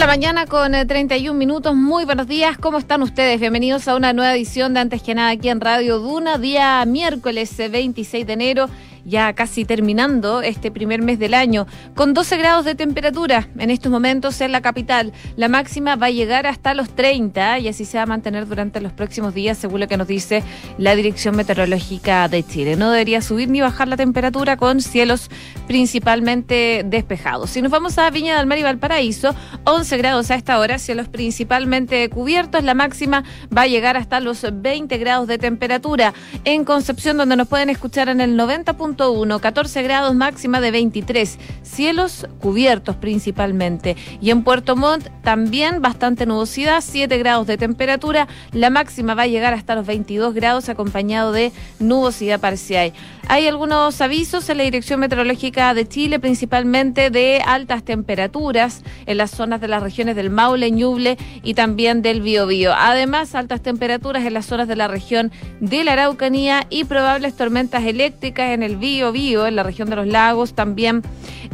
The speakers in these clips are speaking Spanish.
la mañana con 31 eh, minutos. Muy buenos días. ¿Cómo están ustedes? Bienvenidos a una nueva edición de Antes que nada aquí en Radio Duna, día miércoles 26 eh, de enero ya casi terminando este primer mes del año, con 12 grados de temperatura en estos momentos en la capital. La máxima va a llegar hasta los 30 y así se va a mantener durante los próximos días, según lo que nos dice la Dirección Meteorológica de Chile. No debería subir ni bajar la temperatura con cielos principalmente despejados. Si nos vamos a Viña del Mar y Valparaíso, 11 grados a esta hora, cielos principalmente cubiertos, la máxima va a llegar hasta los 20 grados de temperatura. En Concepción, donde nos pueden escuchar en el 90. 14 grados máxima de 23, cielos cubiertos principalmente. Y en Puerto Montt también bastante nubosidad, 7 grados de temperatura, la máxima va a llegar hasta los 22 grados acompañado de nubosidad parcial. Hay algunos avisos en la Dirección Meteorológica de Chile, principalmente de altas temperaturas en las zonas de las regiones del Maule, Ñuble y también del Biobío. Además, altas temperaturas en las zonas de la región de la Araucanía y probables tormentas eléctricas en el Biobío, en la región de los lagos, también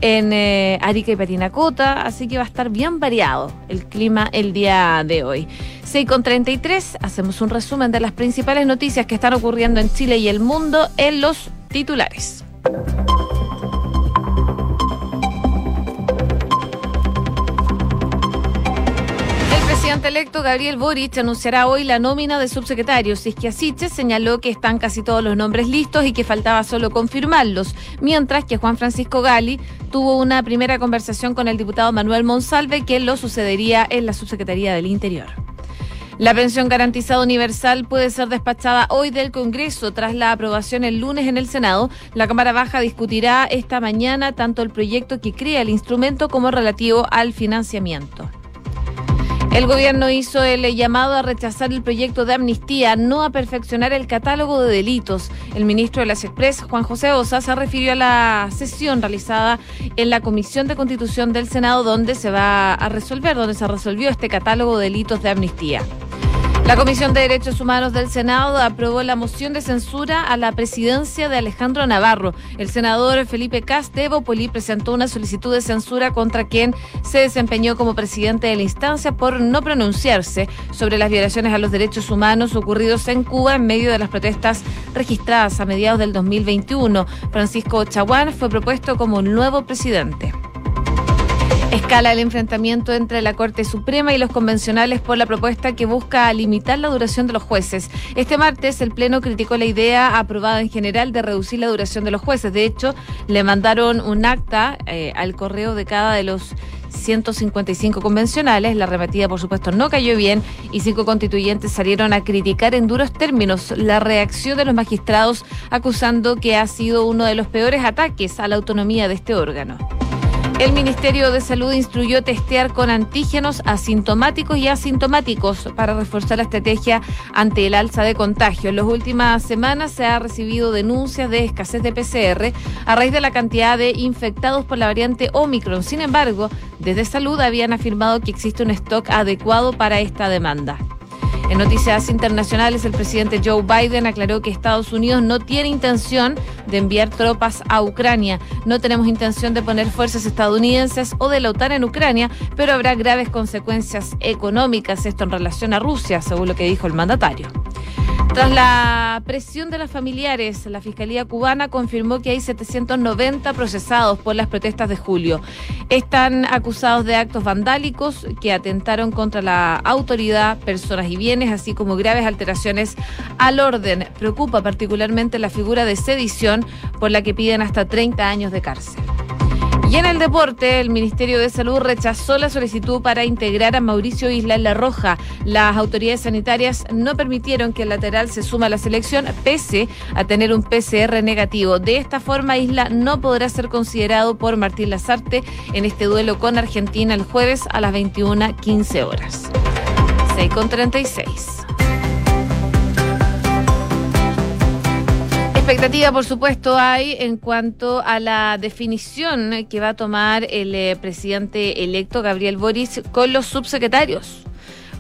en eh, Arica y Patinacota, así que va a estar bien variado el clima el día de hoy. 6 con 33, hacemos un resumen de las principales noticias que están ocurriendo en Chile y el mundo en los titulares. Presidente electo Gabriel Boric anunciará hoy la nómina de subsecretarios. Isquiasiche señaló que están casi todos los nombres listos y que faltaba solo confirmarlos, mientras que Juan Francisco Gali tuvo una primera conversación con el diputado Manuel Monsalve, que lo sucedería en la subsecretaría del Interior. La pensión garantizada universal puede ser despachada hoy del Congreso tras la aprobación el lunes en el Senado. La Cámara Baja discutirá esta mañana tanto el proyecto que crea el instrumento como relativo al financiamiento. El gobierno hizo el llamado a rechazar el proyecto de amnistía, no a perfeccionar el catálogo de delitos. El ministro de las Express, Juan José Osa, se refirió a la sesión realizada en la Comisión de Constitución del Senado, donde se va a resolver, donde se resolvió este catálogo de delitos de amnistía. La Comisión de Derechos Humanos del Senado aprobó la moción de censura a la presidencia de Alejandro Navarro. El senador Felipe Castebo Poli presentó una solicitud de censura contra quien se desempeñó como presidente de la instancia por no pronunciarse sobre las violaciones a los derechos humanos ocurridos en Cuba en medio de las protestas registradas a mediados del 2021. Francisco Chaguán fue propuesto como nuevo presidente. Escala el enfrentamiento entre la Corte Suprema y los convencionales por la propuesta que busca limitar la duración de los jueces. Este martes el Pleno criticó la idea aprobada en general de reducir la duración de los jueces. De hecho, le mandaron un acta eh, al correo de cada de los 155 convencionales. La rebatida, por supuesto, no cayó bien y cinco constituyentes salieron a criticar en duros términos la reacción de los magistrados, acusando que ha sido uno de los peores ataques a la autonomía de este órgano. El Ministerio de Salud instruyó testear con antígenos asintomáticos y asintomáticos para reforzar la estrategia ante el alza de contagio. En las últimas semanas se ha recibido denuncias de escasez de PCR a raíz de la cantidad de infectados por la variante Omicron. Sin embargo, desde salud habían afirmado que existe un stock adecuado para esta demanda. En noticias internacionales, el presidente Joe Biden aclaró que Estados Unidos no tiene intención de enviar tropas a Ucrania. No tenemos intención de poner fuerzas estadounidenses o de la OTAN en Ucrania, pero habrá graves consecuencias económicas esto en relación a Rusia, según lo que dijo el mandatario. Tras la presión de los familiares, la Fiscalía cubana confirmó que hay 790 procesados por las protestas de julio. Están acusados de actos vandálicos que atentaron contra la autoridad, personas y bienes, así como graves alteraciones al orden. Preocupa particularmente la figura de sedición por la que piden hasta 30 años de cárcel. Y en el deporte, el Ministerio de Salud rechazó la solicitud para integrar a Mauricio Isla en La Roja. Las autoridades sanitarias no permitieron que el lateral se suma a la selección, pese a tener un PCR negativo. De esta forma, Isla no podrá ser considerado por Martín Lazarte en este duelo con Argentina el jueves a las 21.15 horas. 6 expectativa, por supuesto, hay en cuanto a la definición que va a tomar el eh, presidente electo Gabriel Boris con los subsecretarios.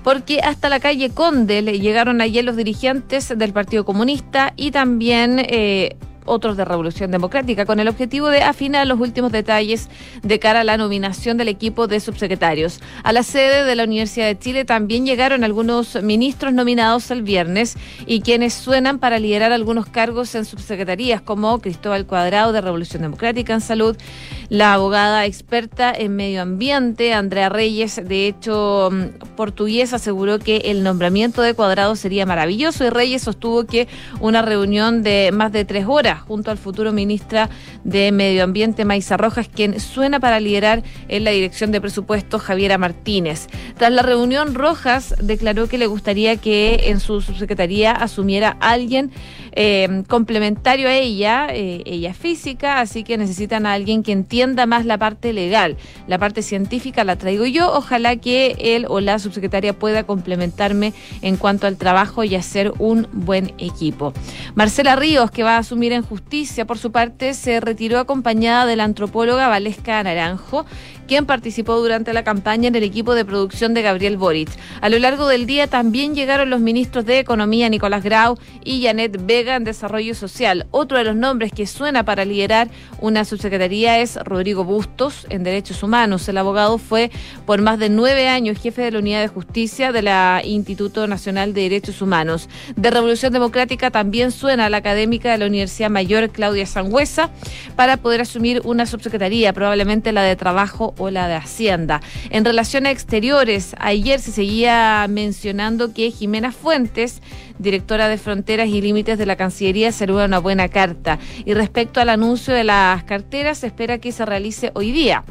Porque hasta la calle Conde le llegaron ayer los dirigentes del Partido Comunista y también eh, otros de Revolución Democrática, con el objetivo de afinar los últimos detalles de cara a la nominación del equipo de subsecretarios. A la sede de la Universidad de Chile también llegaron algunos ministros nominados el viernes y quienes suenan para liderar algunos cargos en subsecretarías, como Cristóbal Cuadrado de Revolución Democrática en Salud, la abogada experta en medio ambiente, Andrea Reyes, de hecho mm, portuguesa, aseguró que el nombramiento de Cuadrado sería maravilloso y Reyes sostuvo que una reunión de más de tres horas junto al futuro ministra de Medio Ambiente, Maisa Rojas, quien suena para liderar en la dirección de presupuestos, Javiera Martínez. Tras la reunión, Rojas declaró que le gustaría que en su subsecretaría asumiera alguien eh, complementario a ella, eh, ella física, así que necesitan a alguien que entienda más la parte legal. La parte científica la traigo yo, ojalá que él o la subsecretaria pueda complementarme en cuanto al trabajo y hacer un buen equipo. Marcela Ríos, que va a asumir en justicia, por su parte, se retiró acompañada de la antropóloga Valesca Naranjo, quien participó durante la campaña en el equipo de producción de Gabriel Boric. A lo largo del día también llegaron los ministros de Economía Nicolás Grau y Janet Vega en Desarrollo Social. Otro de los nombres que suena para liderar una subsecretaría es Rodrigo Bustos en Derechos Humanos. El abogado fue por más de nueve años jefe de la Unidad de Justicia de la Instituto Nacional de Derechos Humanos. De Revolución Democrática también suena la académica de la Universidad Mayor Claudia Sangüesa para poder asumir una subsecretaría, probablemente la de Trabajo o la de Hacienda. En relaciones exteriores, ayer se seguía mencionando que Jimena Fuentes, directora de Fronteras y Límites de la Cancillería, saluda una buena carta. Y respecto al anuncio de las carteras, se espera que se realice hoy día.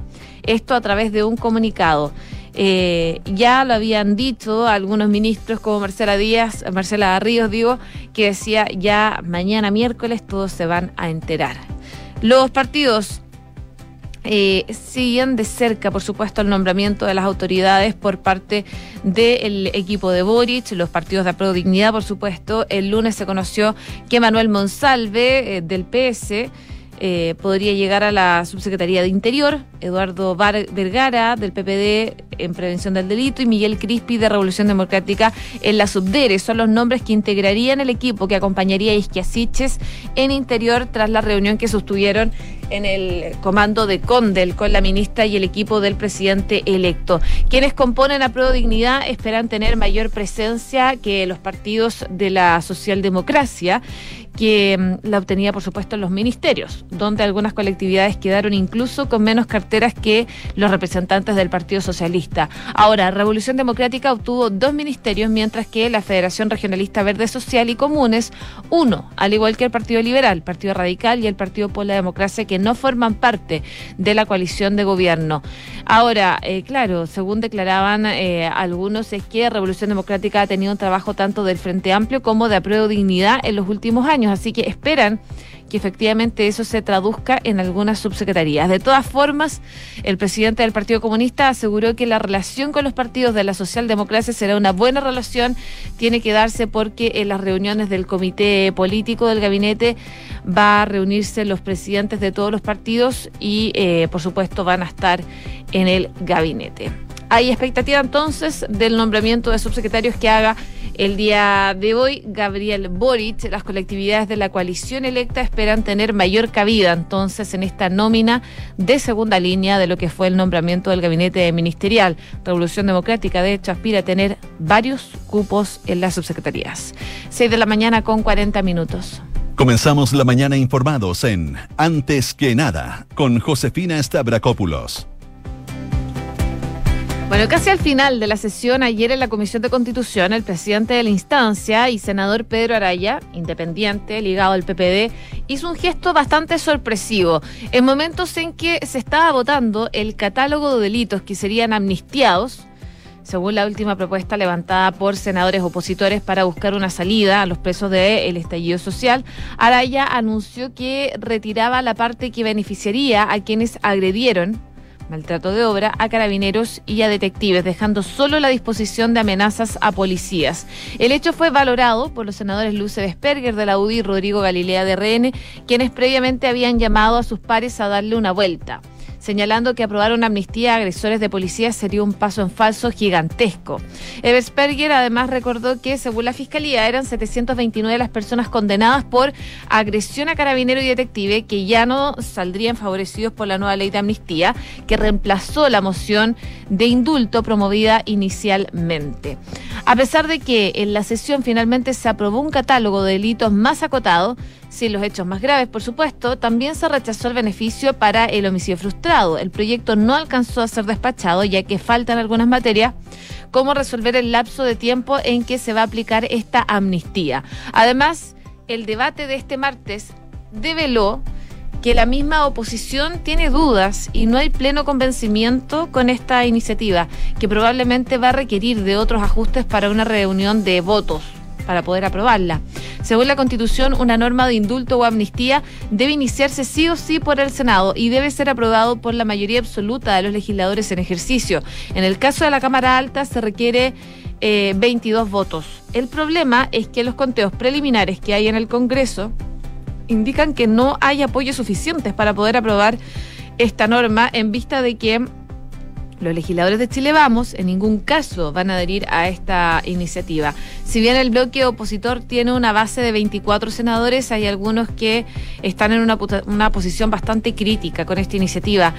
Esto a través de un comunicado. Eh, ya lo habían dicho algunos ministros como Marcela Díaz, Marcela Ríos, digo, que decía ya mañana miércoles todos se van a enterar. Los partidos eh, siguen de cerca, por supuesto, el nombramiento de las autoridades por parte del equipo de Boric, los partidos de Apro Dignidad, por supuesto. El lunes se conoció que Manuel Monsalve, eh, del PS, eh, podría llegar a la Subsecretaría de Interior, Eduardo Vergara del PPD en Prevención del Delito y Miguel Crispi de Revolución Democrática en la Subdere. Son los nombres que integrarían el equipo que acompañaría a Isquiasiches en Interior tras la reunión que sostuvieron en el comando de Condel con la ministra y el equipo del presidente electo. Quienes componen a Pro Dignidad esperan tener mayor presencia que los partidos de la socialdemocracia que mm, la obtenía, por supuesto, en los ministerios, donde algunas colectividades quedaron incluso con menos carteras que los representantes del Partido Socialista. Ahora, Revolución Democrática obtuvo dos ministerios, mientras que la Federación Regionalista Verde Social y Comunes, uno, al igual que el Partido Liberal, Partido Radical y el Partido por la Democracia, que no forman parte de la coalición de gobierno. Ahora, eh, claro, según declaraban eh, algunos, es que Revolución Democrática ha tenido un trabajo tanto del Frente Amplio como de Apruebo Dignidad en los últimos años así que esperan que efectivamente eso se traduzca en algunas subsecretarías. De todas formas, el presidente del Partido Comunista aseguró que la relación con los partidos de la socialdemocracia será una buena relación, tiene que darse porque en las reuniones del comité político del gabinete va a reunirse los presidentes de todos los partidos y, eh, por supuesto, van a estar en el gabinete. Hay expectativa entonces del nombramiento de subsecretarios que haga el día de hoy, Gabriel Boric, las colectividades de la coalición electa esperan tener mayor cabida entonces en esta nómina de segunda línea de lo que fue el nombramiento del gabinete ministerial. Revolución Democrática, de hecho, aspira a tener varios cupos en las subsecretarías. 6 de la mañana con 40 minutos. Comenzamos la mañana informados en Antes que nada con Josefina Stavrakopoulos. Bueno, casi al final de la sesión ayer en la Comisión de Constitución, el presidente de la instancia y senador Pedro Araya, independiente, ligado al PPD, hizo un gesto bastante sorpresivo. En momentos en que se estaba votando el catálogo de delitos que serían amnistiados, según la última propuesta levantada por senadores opositores para buscar una salida a los presos del estallido social, Araya anunció que retiraba la parte que beneficiaría a quienes agredieron maltrato de obra a carabineros y a detectives, dejando solo la disposición de amenazas a policías. El hecho fue valorado por los senadores Luce Vesperger de la UDI y Rodrigo Galilea de RN, quienes previamente habían llamado a sus pares a darle una vuelta. Señalando que aprobar una amnistía a agresores de policía sería un paso en falso gigantesco. Eversberger además recordó que, según la Fiscalía, eran 729 las personas condenadas por agresión a carabinero y detective que ya no saldrían favorecidos por la nueva ley de amnistía que reemplazó la moción de indulto promovida inicialmente. A pesar de que en la sesión finalmente se aprobó un catálogo de delitos más acotado, sin los hechos más graves, por supuesto, también se rechazó el beneficio para el homicidio frustrado. El proyecto no alcanzó a ser despachado ya que faltan algunas materias como resolver el lapso de tiempo en que se va a aplicar esta amnistía. Además, el debate de este martes develó que la misma oposición tiene dudas y no hay pleno convencimiento con esta iniciativa, que probablemente va a requerir de otros ajustes para una reunión de votos para poder aprobarla. Según la Constitución, una norma de indulto o amnistía debe iniciarse sí o sí por el Senado y debe ser aprobado por la mayoría absoluta de los legisladores en ejercicio. En el caso de la Cámara Alta se requiere 22 eh, votos. El problema es que los conteos preliminares que hay en el Congreso indican que no hay apoyos suficientes para poder aprobar esta norma en vista de que los legisladores de Chile Vamos en ningún caso van a adherir a esta iniciativa. Si bien el bloque opositor tiene una base de 24 senadores, hay algunos que están en una, posición bastante crítica con esta iniciativa.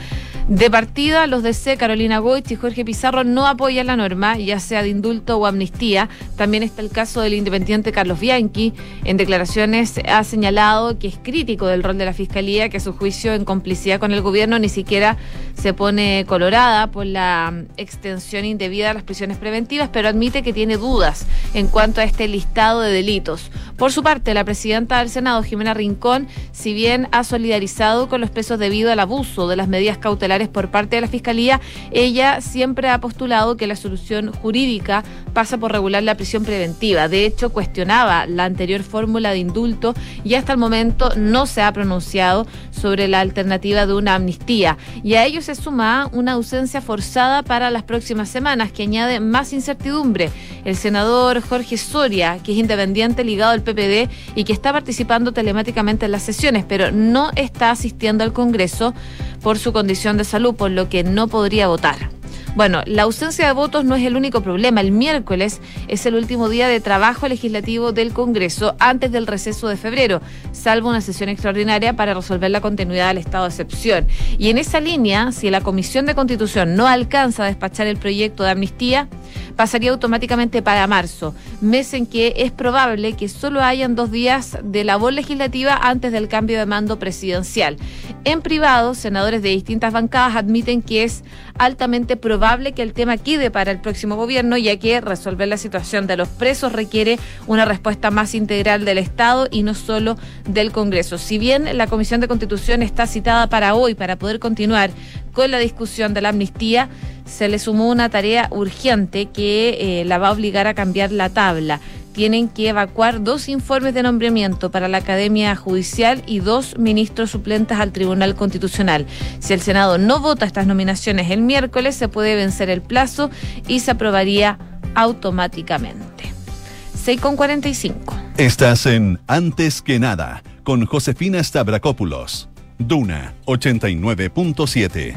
De partida, los de C, Carolina Goich y Jorge Pizarro no apoyan la norma, ya sea de indulto o amnistía. También está el caso del independiente Carlos Bianchi. En declaraciones ha señalado que es crítico del rol de la Fiscalía, que su juicio en complicidad con el gobierno ni siquiera se pone colorada por la extensión indebida de las prisiones preventivas, pero admite que tiene dudas en cuanto a este listado de delitos. Por su parte, la presidenta del Senado, Jimena Rincón, si bien ha solidarizado con los presos debido al abuso de las medidas cautelares por parte de la Fiscalía, ella siempre ha postulado que la solución jurídica pasa por regular la prisión preventiva. De hecho, cuestionaba la anterior fórmula de indulto y hasta el momento no se ha pronunciado sobre la alternativa de una amnistía. Y a ello se suma una ausencia forzada para las próximas semanas que añade más incertidumbre. El senador Jorge Soria, que es independiente ligado al PPD y que está participando telemáticamente en las sesiones, pero no está asistiendo al Congreso por su condición de salud, por lo que no podría votar. Bueno, la ausencia de votos no es el único problema. El miércoles es el último día de trabajo legislativo del Congreso antes del receso de febrero, salvo una sesión extraordinaria para resolver la continuidad del estado de excepción. Y en esa línea, si la Comisión de Constitución no alcanza a despachar el proyecto de amnistía, pasaría automáticamente para marzo, mes en que es probable que solo hayan dos días de labor legislativa antes del cambio de mando presidencial. En privado, senadores de distintas bancadas admiten que es altamente probable que el tema quede para el próximo gobierno, ya que resolver la situación de los presos requiere una respuesta más integral del Estado y no solo del Congreso. Si bien la Comisión de Constitución está citada para hoy para poder continuar con la discusión de la amnistía, se le sumó una tarea urgente que eh, la va a obligar a cambiar la tabla. Tienen que evacuar dos informes de nombramiento para la Academia Judicial y dos ministros suplentes al Tribunal Constitucional. Si el Senado no vota estas nominaciones el miércoles, se puede vencer el plazo y se aprobaría automáticamente. 6 con 45. Estás en Antes que nada con Josefina Stavrakopoulos. Duna 89.7.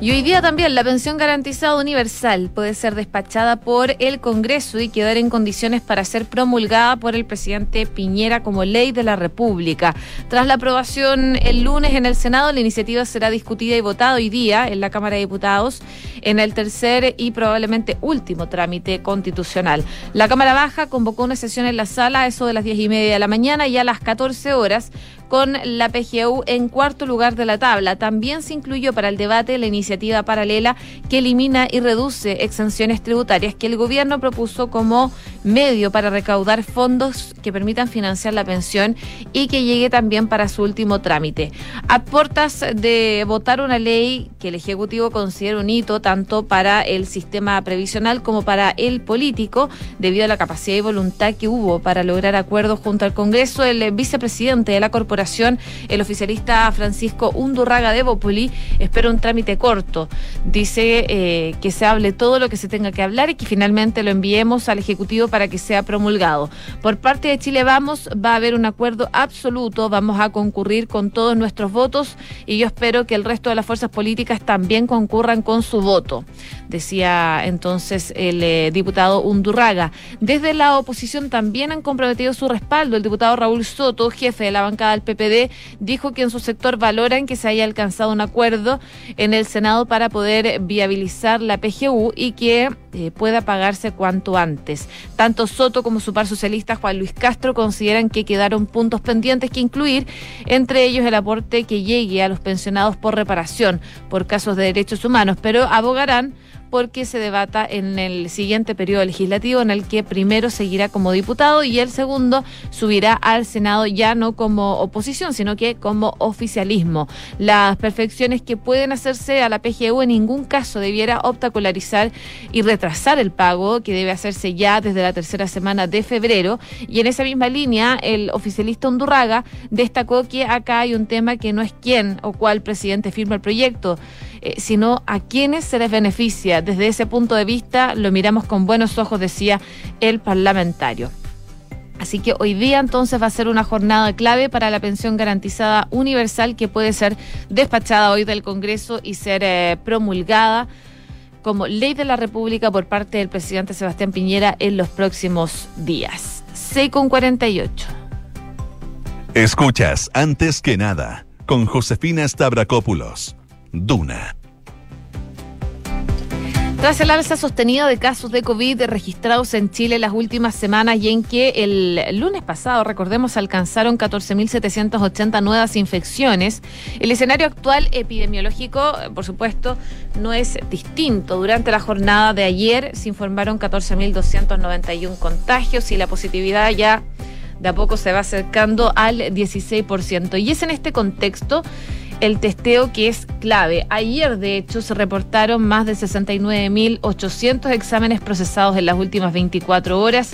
Y hoy día también la pensión garantizada universal puede ser despachada por el Congreso y quedar en condiciones para ser promulgada por el presidente Piñera como ley de la República. Tras la aprobación el lunes en el Senado, la iniciativa será discutida y votada hoy día en la Cámara de Diputados en el tercer y probablemente último trámite constitucional. La Cámara Baja convocó una sesión en la sala a eso de las diez y media de la mañana y a las 14 horas con la PGU en cuarto lugar de la tabla. También se incluyó para el debate la iniciativa paralela que elimina y reduce exenciones tributarias que el gobierno propuso como medio para recaudar fondos que permitan financiar la pensión y que llegue también para su último trámite. A puertas de votar una ley que el Ejecutivo considera un hito tanto para el sistema previsional como para el político, debido a la capacidad y voluntad que hubo para lograr acuerdos junto al Congreso, el vicepresidente de la corporación, el oficialista Francisco Undurraga de Bopoli, espera un trámite corto. Dice eh, que se hable todo lo que se tenga que hablar y que finalmente lo enviemos al Ejecutivo para que sea promulgado. Por parte de Chile Vamos va a haber un acuerdo absoluto, vamos a concurrir con todos nuestros votos y yo espero que el resto de las fuerzas políticas también concurran con su voto, decía entonces el eh, diputado Undurraga. Desde la oposición también han comprometido su respaldo. El diputado Raúl Soto, jefe de la bancada del PPD, dijo que en su sector valoran que se haya alcanzado un acuerdo en el Senado para poder viabilizar la PGU y que eh, pueda pagarse cuanto antes. Tanto Soto como su par socialista Juan Luis Castro consideran que quedaron puntos pendientes que incluir, entre ellos el aporte que llegue a los pensionados por reparación por casos de derechos humanos, pero abogarán porque se debata en el siguiente periodo legislativo en el que primero seguirá como diputado y el segundo subirá al Senado ya no como oposición, sino que como oficialismo. Las perfecciones que pueden hacerse a la PGU en ningún caso debiera obstacularizar y retrasar el pago que debe hacerse ya desde la tercera semana de febrero. Y en esa misma línea, el oficialista Undurraga destacó que acá hay un tema que no es quién o cuál presidente firma el proyecto, eh, sino a quienes se les beneficia. Desde ese punto de vista lo miramos con buenos ojos, decía el parlamentario. Así que hoy día entonces va a ser una jornada clave para la pensión garantizada universal que puede ser despachada hoy del Congreso y ser eh, promulgada como ley de la República por parte del presidente Sebastián Piñera en los próximos días. 6 con 48. Escuchas antes que nada con Josefina Stavrakopoulos Duna. Tras el alza sostenida de casos de COVID registrados en Chile las últimas semanas y en que el lunes pasado, recordemos, alcanzaron 14.780 nuevas infecciones, el escenario actual epidemiológico, por supuesto, no es distinto. Durante la jornada de ayer se informaron 14.291 contagios y la positividad ya de a poco se va acercando al 16%. Y es en este contexto el testeo que es clave. Ayer, de hecho, se reportaron más de 69.800 exámenes procesados en las últimas 24 horas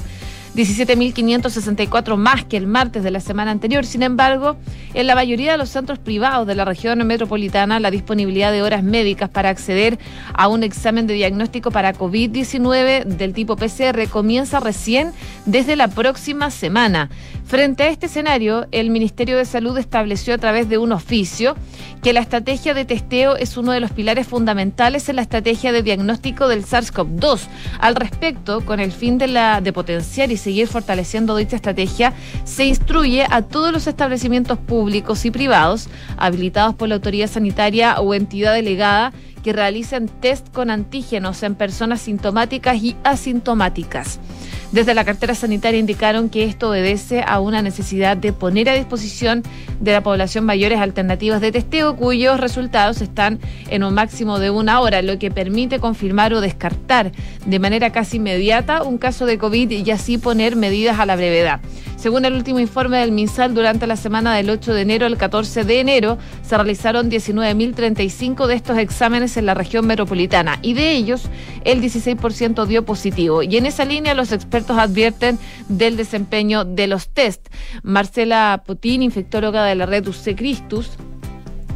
17.564 más que el martes de la semana anterior. Sin embargo, en la mayoría de los centros privados de la región metropolitana, la disponibilidad de horas médicas para acceder a un examen de diagnóstico para COVID-19 del tipo PCR comienza recién desde la próxima semana. Frente a este escenario, el Ministerio de Salud estableció a través de un oficio que la estrategia de testeo es uno de los pilares fundamentales en la estrategia de diagnóstico del SARS-CoV-2. Al respecto, con el fin de, la, de potenciar y seguir fortaleciendo dicha estrategia, se instruye a todos los establecimientos públicos y privados habilitados por la autoridad sanitaria o entidad delegada que realicen test con antígenos en personas sintomáticas y asintomáticas. Desde la cartera sanitaria indicaron que esto obedece a una necesidad de poner a disposición de la población mayores alternativas de testeo cuyos resultados están en un máximo de una hora, lo que permite confirmar o descartar de manera casi inmediata un caso de COVID y así poner medidas a la brevedad. Según el último informe del MinSal, durante la semana del 8 de enero al 14 de enero se realizaron 19.035 de estos exámenes en la región metropolitana y de ellos el 16% dio positivo. Y en esa línea los expertos advierten del desempeño de los test. Marcela Putin, infectóloga de la red UC Christus,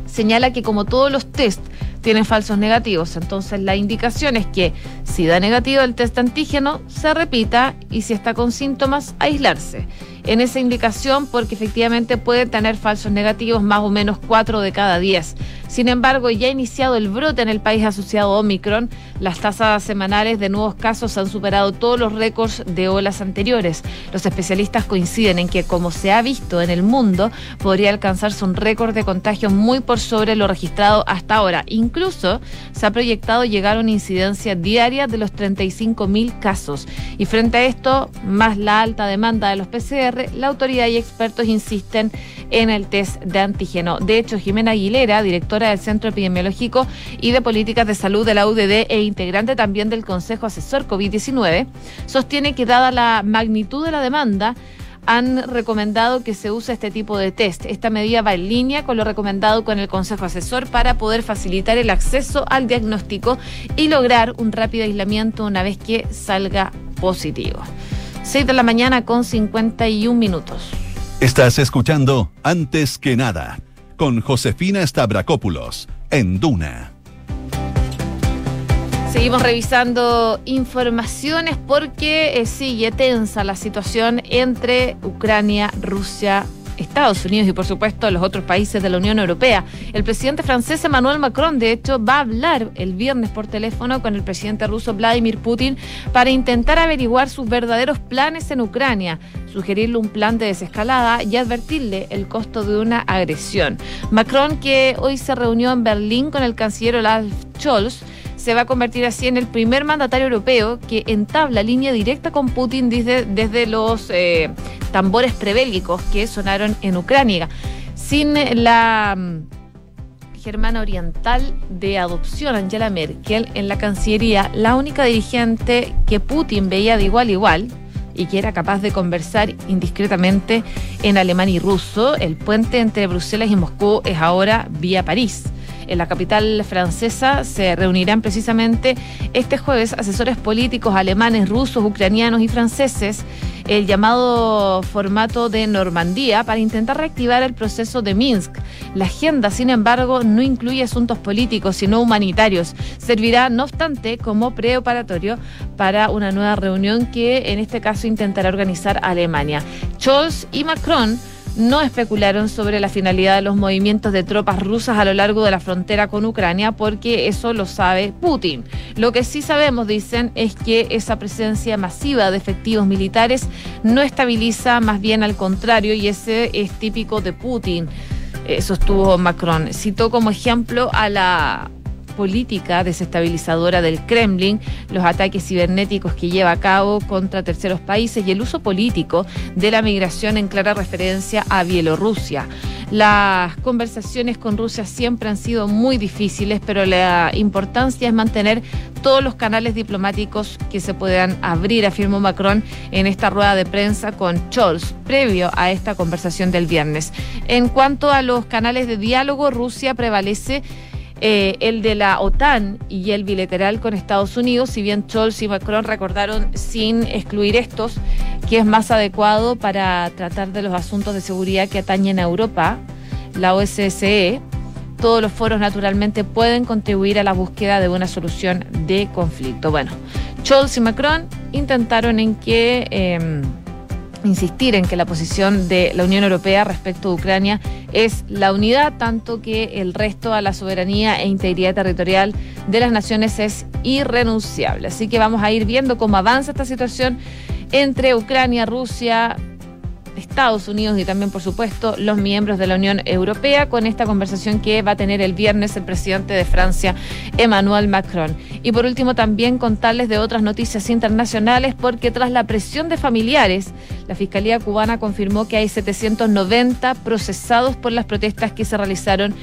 señala que como todos los test tienen falsos negativos, entonces la indicación es que si da negativo el test antígeno, se repita y si está con síntomas, aislarse en esa indicación porque efectivamente puede tener falsos negativos más o menos 4 de cada 10. Sin embargo, ya ha iniciado el brote en el país asociado a Omicron. Las tasas semanales de nuevos casos han superado todos los récords de olas anteriores. Los especialistas coinciden en que, como se ha visto en el mundo, podría alcanzarse un récord de contagios muy por sobre lo registrado hasta ahora. Incluso se ha proyectado llegar a una incidencia diaria de los 35 mil casos. Y frente a esto, más la alta demanda de los PCR, la autoridad y expertos insisten en el test de antígeno. De hecho, Jimena Aguilera, directora del Centro Epidemiológico y de Políticas de Salud de la UDD e integrante también del Consejo Asesor COVID-19, sostiene que dada la magnitud de la demanda, han recomendado que se use este tipo de test. Esta medida va en línea con lo recomendado con el Consejo Asesor para poder facilitar el acceso al diagnóstico y lograr un rápido aislamiento una vez que salga positivo. 6 de la mañana con 51 minutos. Estás escuchando Antes que nada con Josefina Stavrakopoulos en Duna. Seguimos revisando informaciones porque eh, sigue tensa la situación entre Ucrania, Rusia Estados Unidos y por supuesto los otros países de la Unión Europea. El presidente francés Emmanuel Macron, de hecho, va a hablar el viernes por teléfono con el presidente ruso Vladimir Putin para intentar averiguar sus verdaderos planes en Ucrania, sugerirle un plan de desescalada y advertirle el costo de una agresión. Macron, que hoy se reunió en Berlín con el canciller Olaf Scholz, se va a convertir así en el primer mandatario europeo que entabla línea directa con Putin desde, desde los eh, tambores prebélicos que sonaron en Ucrania. Sin la mm, germana oriental de adopción, Angela Merkel, en la Cancillería, la única dirigente que Putin veía de igual a igual, y que era capaz de conversar indiscretamente en alemán y ruso. El puente entre Bruselas y Moscú es ahora vía París en la capital francesa se reunirán precisamente este jueves asesores políticos alemanes, rusos, ucranianos y franceses el llamado formato de Normandía para intentar reactivar el proceso de Minsk. La agenda, sin embargo, no incluye asuntos políticos, sino humanitarios. Servirá, no obstante, como preoperatorio para una nueva reunión que en este caso intentará organizar Alemania. Scholz y Macron no especularon sobre la finalidad de los movimientos de tropas rusas a lo largo de la frontera con Ucrania porque eso lo sabe Putin. Lo que sí sabemos, dicen, es que esa presencia masiva de efectivos militares no estabiliza, más bien al contrario, y ese es típico de Putin, eh, sostuvo Macron. Citó como ejemplo a la política desestabilizadora del Kremlin, los ataques cibernéticos que lleva a cabo contra terceros países y el uso político de la migración en clara referencia a Bielorrusia. Las conversaciones con Rusia siempre han sido muy difíciles, pero la importancia es mantener todos los canales diplomáticos que se puedan abrir, afirmó Macron en esta rueda de prensa con Scholz, previo a esta conversación del viernes. En cuanto a los canales de diálogo, Rusia prevalece eh, el de la OTAN y el bilateral con Estados Unidos, si bien Scholz y Macron recordaron sin excluir estos, que es más adecuado para tratar de los asuntos de seguridad que atañen a Europa, la OSCE. Todos los foros naturalmente pueden contribuir a la búsqueda de una solución de conflicto. Bueno, Scholz y Macron intentaron en que... Em, insistir en que la posición de la Unión Europea respecto a Ucrania es la unidad, tanto que el resto a la soberanía e integridad territorial de las naciones es irrenunciable. Así que vamos a ir viendo cómo avanza esta situación entre Ucrania, Rusia, Estados Unidos y también, por supuesto, los miembros de la Unión Europea con esta conversación que va a tener el viernes el presidente de Francia, Emmanuel Macron. Y por último, también contarles de otras noticias internacionales porque tras la presión de familiares, la Fiscalía cubana confirmó que hay 790 procesados por las protestas que se realizaron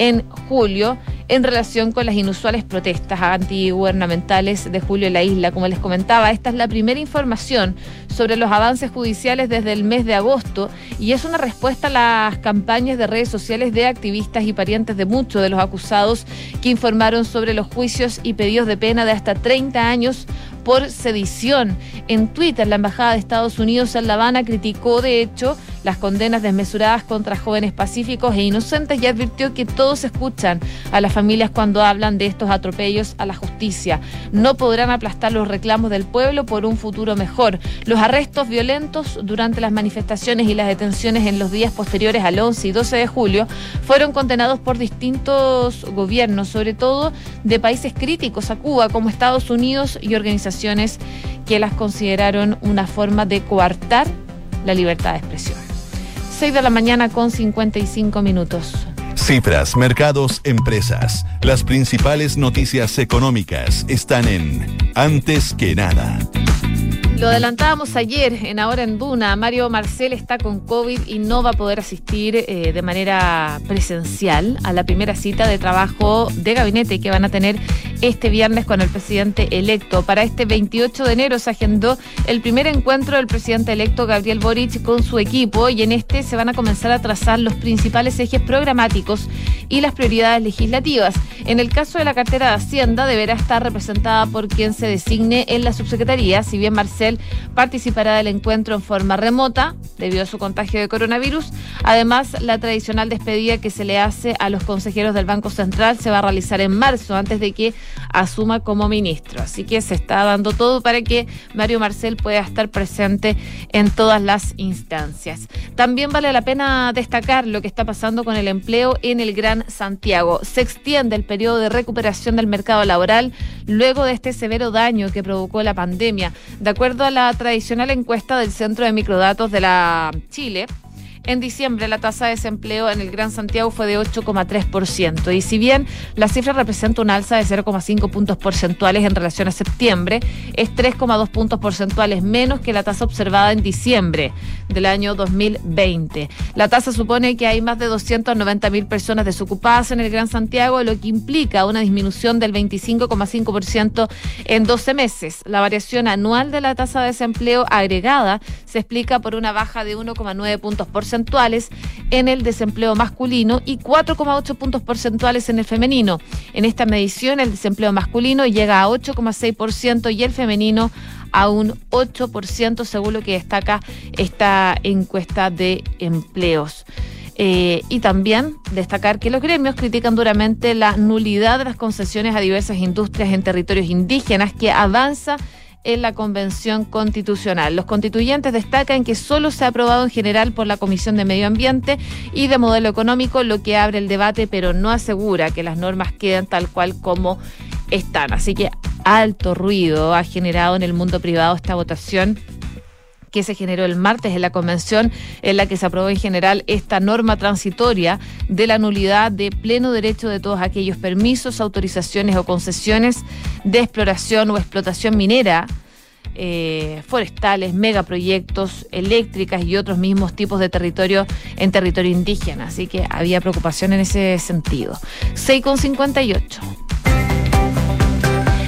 en julio en relación con las inusuales protestas antigubernamentales de julio en la isla. Como les comentaba, esta es la primera información sobre los avances judiciales desde el mes de agosto y es una respuesta a las campañas de redes sociales de activistas y parientes de muchos de los acusados que informaron sobre los juicios y pedidos de pena de hasta 30 años por sedición. En Twitter, la Embajada de Estados Unidos en La Habana criticó, de hecho, las condenas desmesuradas contra jóvenes pacíficos e inocentes y advirtió que todos escuchan a las familias cuando hablan de estos atropellos a la justicia. No podrán aplastar los reclamos del pueblo por un futuro mejor. Los arrestos violentos durante las manifestaciones y las detenciones en los días posteriores al 11 y 12 de julio fueron condenados por distintos gobiernos, sobre todo de países críticos a Cuba como Estados Unidos y organizaciones que las consideraron una forma de coartar la libertad de expresión. 6 de la mañana con 55 minutos. Cifras, mercados, empresas. Las principales noticias económicas están en Antes que nada. Lo adelantábamos ayer en Ahora en Duna. Mario Marcel está con COVID y no va a poder asistir eh, de manera presencial a la primera cita de trabajo de gabinete que van a tener este viernes con el presidente electo. Para este 28 de enero se agendó el primer encuentro del presidente electo Gabriel Boric con su equipo y en este se van a comenzar a trazar los principales ejes programáticos y las prioridades legislativas. En el caso de la cartera de Hacienda deberá estar representada por quien se designe en la subsecretaría, si bien Marcel participará del encuentro en forma remota debido a su contagio de coronavirus. Además, la tradicional despedida que se le hace a los consejeros del Banco Central se va a realizar en marzo, antes de que asuma como ministro. Así que se está dando todo para que Mario Marcel pueda estar presente en todas las instancias. También vale la pena destacar lo que está pasando con el empleo en el Gran Santiago. Se extiende el periodo de recuperación del mercado laboral luego de este severo daño que provocó la pandemia. De acuerdo a la tradicional encuesta del Centro de Microdatos de la Chile, en diciembre la tasa de desempleo en el Gran Santiago fue de 8,3% y si bien la cifra representa un alza de 0,5 puntos porcentuales en relación a septiembre, es 3,2 puntos porcentuales menos que la tasa observada en diciembre del año 2020. La tasa supone que hay más de 290 mil personas desocupadas en el Gran Santiago, lo que implica una disminución del 25,5% en 12 meses. La variación anual de la tasa de desempleo agregada se explica por una baja de 1,9 puntos porcentuales en el desempleo masculino y 4,8 puntos porcentuales en el femenino. En esta medición, el desempleo masculino llega a 8,6% y el femenino a un 8%, según lo que destaca esta encuesta de empleos. Eh, y también destacar que los gremios critican duramente la nulidad de las concesiones a diversas industrias en territorios indígenas que avanza en la Convención Constitucional. Los constituyentes destacan que solo se ha aprobado en general por la Comisión de Medio Ambiente y de Modelo Económico, lo que abre el debate, pero no asegura que las normas queden tal cual como están. Así que alto ruido ha generado en el mundo privado esta votación que se generó el martes en la convención en la que se aprobó en general esta norma transitoria de la nulidad de pleno derecho de todos aquellos permisos, autorizaciones o concesiones de exploración o explotación minera. Eh, forestales, megaproyectos, eléctricas y otros mismos tipos de territorio en territorio indígena. Así que había preocupación en ese sentido. 6,58.